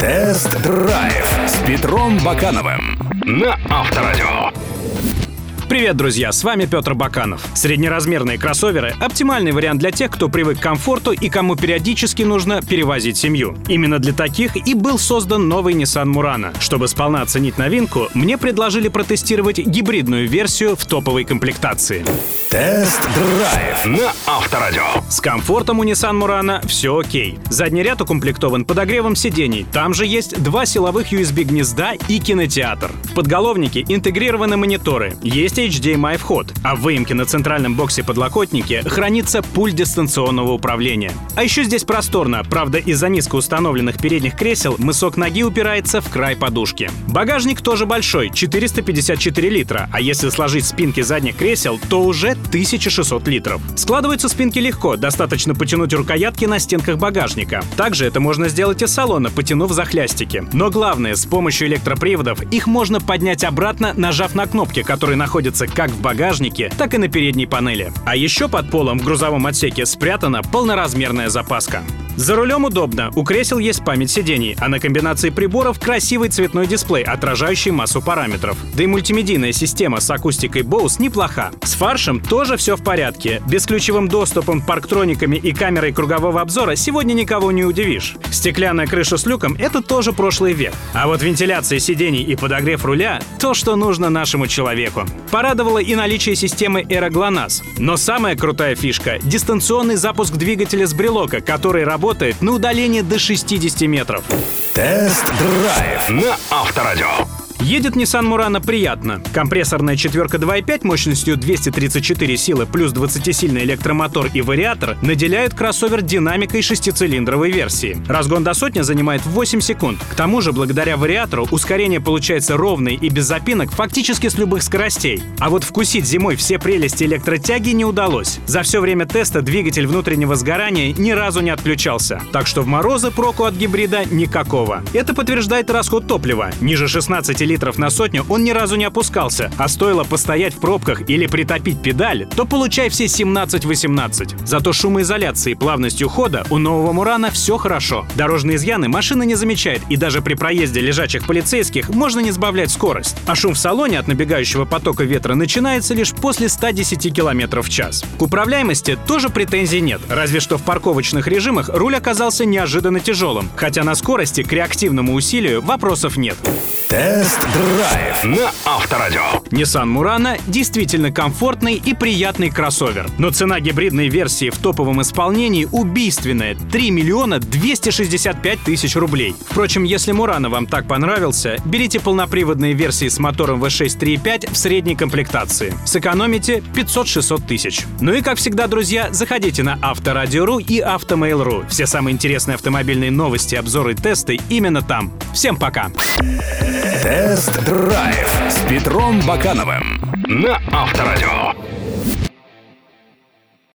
Тест-драйв с Петром Бакановым на Авторадио. Привет, друзья! С вами Петр Баканов. Среднеразмерные кроссоверы — оптимальный вариант для тех, кто привык к комфорту и кому периодически нужно перевозить семью. Именно для таких и был создан новый Nissan Murano. Чтобы сполна оценить новинку, мне предложили протестировать гибридную версию в топовой комплектации. Тест-драйв на Авторадио. С комфортом у Nissan Murano все окей. Задний ряд укомплектован подогревом сидений. Там же есть два силовых USB-гнезда и кинотеатр. В подголовнике интегрированы мониторы. Есть HDMI вход, а в выемке на центральном боксе подлокотнике хранится пульт дистанционного управления. А еще здесь просторно, правда из-за низко установленных передних кресел мысок ноги упирается в край подушки. Багажник тоже большой, 454 литра, а если сложить спинки задних кресел, то уже 1600 литров. Складываются спинки легко, достаточно потянуть рукоятки на стенках багажника. Также это можно сделать из салона, потянув захлястики. Но главное, с помощью электроприводов их можно поднять обратно, нажав на кнопки, которые находятся как в багажнике, так и на передней панели. А еще под полом в грузовом отсеке спрятана полноразмерная запаска. За рулем удобно, у кресел есть память сидений, а на комбинации приборов красивый цветной дисплей, отражающий массу параметров. Да и мультимедийная система с акустикой Bose неплоха. С фаршем тоже все в порядке. Бесключевым доступом, парктрониками и камерой кругового обзора сегодня никого не удивишь. Стеклянная крыша с люком — это тоже прошлый век. А вот вентиляция сидений и подогрев руля — то, что нужно нашему человеку. Порадовало и наличие системы AeroGLONASS. Но самая крутая фишка — дистанционный запуск двигателя с брелока, который работает на удалении до 60 метров. Тест-драйв на Авторадио. Едет Nissan Murano приятно. Компрессорная четверка 2.5 мощностью 234 силы плюс 20-сильный электромотор и вариатор наделяют кроссовер динамикой шестицилиндровой версии. Разгон до сотни занимает 8 секунд. К тому же, благодаря вариатору, ускорение получается ровное и без запинок фактически с любых скоростей. А вот вкусить зимой все прелести электротяги не удалось. За все время теста двигатель внутреннего сгорания ни разу не отключался. Так что в морозы проку от гибрида никакого. Это подтверждает расход топлива. Ниже 16 литров на сотню он ни разу не опускался, а стоило постоять в пробках или притопить педаль, то получай все 17-18. Зато шумоизоляции и плавностью хода у нового Мурана все хорошо. Дорожные изъяны машина не замечает, и даже при проезде лежачих полицейских можно не сбавлять скорость. А шум в салоне от набегающего потока ветра начинается лишь после 110 км в час. К управляемости тоже претензий нет, разве что в парковочных режимах руль оказался неожиданно тяжелым, хотя на скорости к реактивному усилию вопросов нет. Тест-драйв на Авторадио. Nissan Murano действительно комфортный и приятный кроссовер. Но цена гибридной версии в топовом исполнении убийственная — 3 миллиона 265 тысяч рублей. Впрочем, если Murano вам так понравился, берите полноприводные версии с мотором V6 3.5 в средней комплектации. Сэкономите 500-600 тысяч. Ну и как всегда, друзья, заходите на Авторадио.ру и Автомейл.ру. Все самые интересные автомобильные новости, обзоры, тесты именно там. Всем пока! Тест-драйв с Петром Бакановым на Авторадио.